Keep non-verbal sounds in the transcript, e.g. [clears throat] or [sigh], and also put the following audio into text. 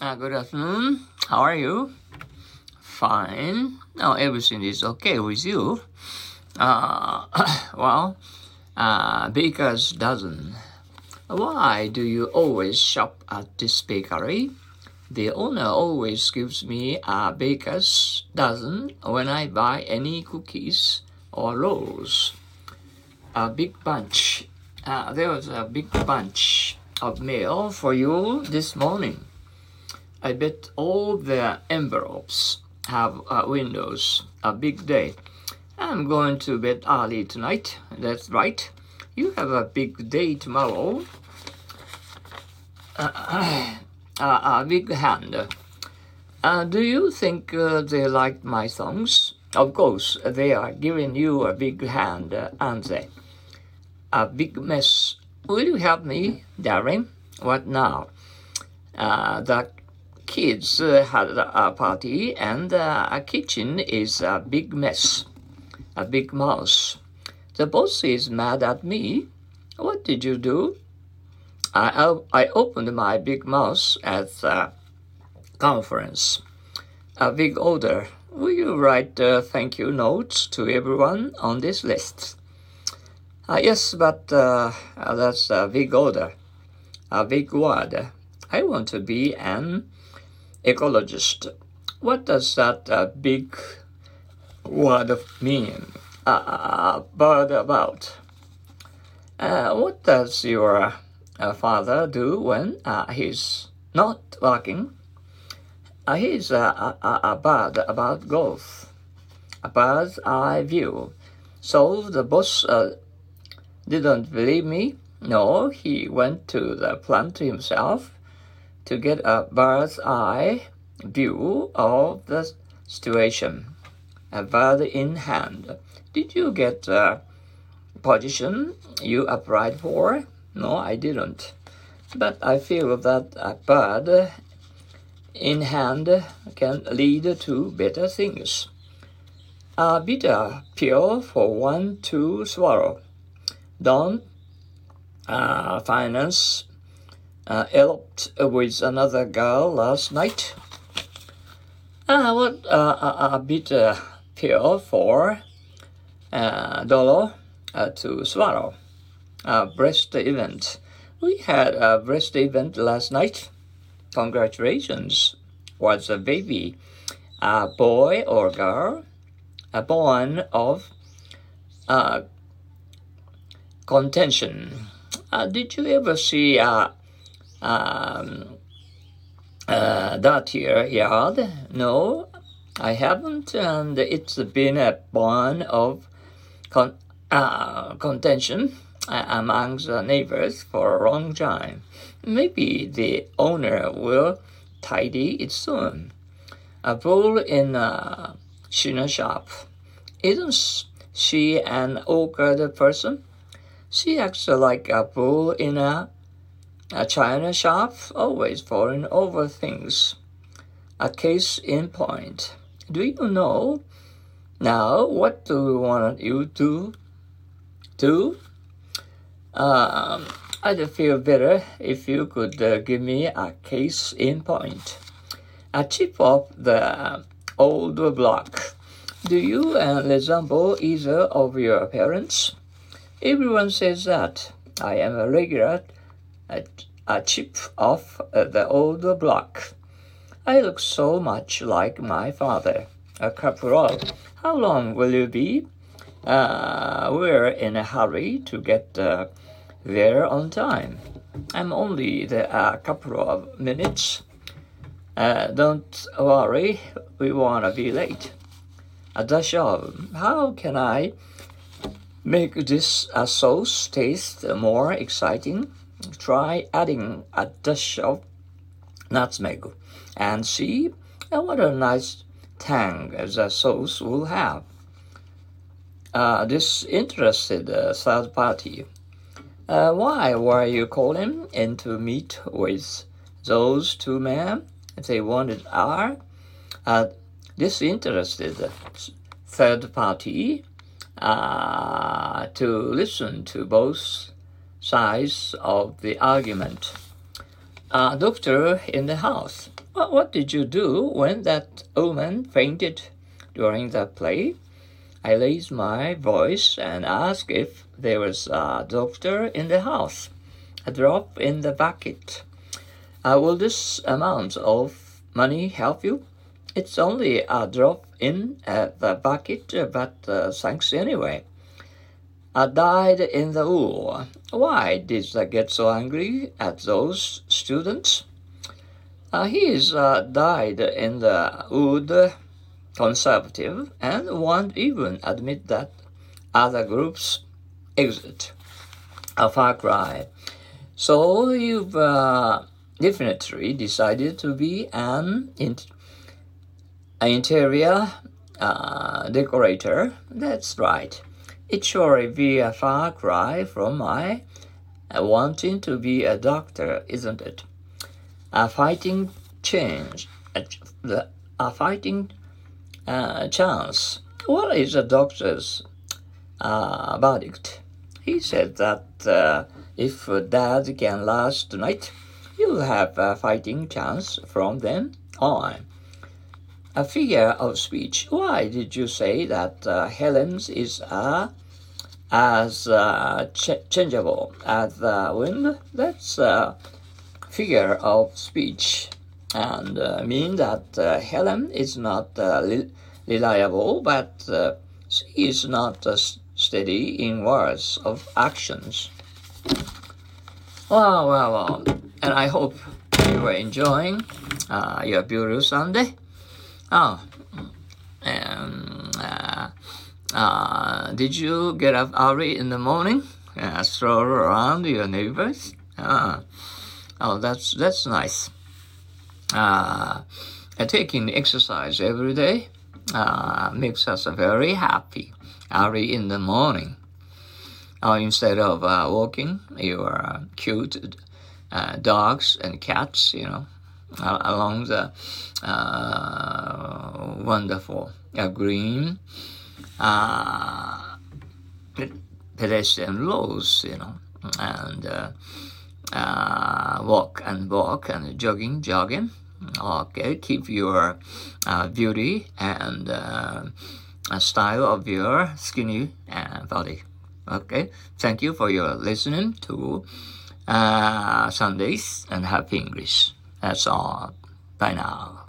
Uh, good afternoon. How are you? Fine. No, everything is okay with you. Uh, [coughs] well, uh, baker's dozen. Why do you always shop at this bakery? The owner always gives me a baker's dozen when I buy any cookies or rolls. A big bunch. Uh, there was a big bunch of mail for you this morning. I bet all the envelopes have uh, windows. A big day. I'm going to bed early tonight. That's right. You have a big day tomorrow. Uh, [clears throat] uh, a big hand. Uh, do you think uh, they like my songs? Of course, they are giving you a big hand, uh, aren't they? A big mess. Will you help me, darling? What now? Uh, the kids uh, had a party and uh, a kitchen is a big mess, a big mouse. The boss is mad at me. What did you do? I, I opened my big mouth at the conference. A big order. Will you write uh, thank you notes to everyone on this list? Uh, yes, but uh, that's a big order, a big word. I want to be an ecologist. What does that uh, big word mean? Uh, but about. Uh, what does your uh, father do when uh, he's not working? Uh, he's a, a, a bad about golf, a bird's eye view. So the boss didn't believe me. No, he went to the plant himself to get a bird's eye view of the situation. A bird in hand. Did you get the position you applied for? No, I didn't. But I feel that a bird in hand can lead to better things. A bitter pill for one to swallow. Don't uh, finance uh, eloped with another girl last night. Uh, what uh, a, a bitter pill for uh, dollar uh, to swallow. A breast event. We had a breast event last night. Congratulations. Was a baby a boy or girl? A born of uh, contention. Uh, did you ever see a um, uh, that here yard? No, I haven't, and it's been a bond of con- uh, contention among the neighbors for a long time. Maybe the owner will tidy it soon. A bull in a china shop. Isn't she an awkward person? She acts like a bull in a, a china shop, always falling over things. A case in point. Do you know now what do we want you to do? Um, I'd feel better if you could uh, give me a case in point. A chip of the old block. Do you uh, resemble either of your parents? Everyone says that. I am a regular, a, a chip of uh, the old block. I look so much like my father. A corporal. How long will you be? Uh, we're in a hurry to get uh, there on time. I'm only a couple of minutes. Uh, don't worry, we wanna be late. A dash of how can I make this uh, sauce taste more exciting? Try adding a dash of nutmeg and see what a nice tang the sauce will have. Uh, this interested uh, third party uh, why were you calling in to meet with those two men? They wanted our uh, disinterested third party uh, to listen to both sides of the argument. A doctor in the house. What, what did you do when that woman fainted during the play? I raised my voice and asked if there was a doctor in the house. A drop in the bucket. Uh, will this amount of money help you? It's only a drop in uh, the bucket, but uh, thanks anyway. I died in the war. Why did I get so angry at those students? Uh, he's uh, died in the wood conservative and won't even admit that other groups exist. A far cry. So you've uh, definitely decided to be an, in- an interior uh, decorator. That's right. It sure be a far cry from my uh, wanting to be a doctor, isn't it? A fighting change, a, a fighting uh, chance. What is a doctor's uh, verdict? He said that uh, if dad can last tonight, you'll have a fighting chance from then on. A figure of speech. Why did you say that uh, Helen's is uh, as uh, ch- changeable as the wind? That's a figure of speech and uh, mean that uh, Helen is not uh, li- reliable, but uh, she is not uh, steady in words of actions. Well, well, well, and I hope you are enjoying uh, your beautiful Sunday. Oh, did you get up early in the morning? stroll around your neighbors? Ah, oh, that's that's nice uh, taking exercise every day uh, makes us very happy early in the morning. Uh, instead of uh, walking your cute uh, dogs and cats, you know, along the uh, wonderful green pedestrian roads, you know, and uh, uh, walk and walk and jogging, jogging. Okay, keep your uh, beauty and uh, style of your skinny uh, body. Okay, thank you for your listening to uh, Sundays and Happy English. That's all. Bye now.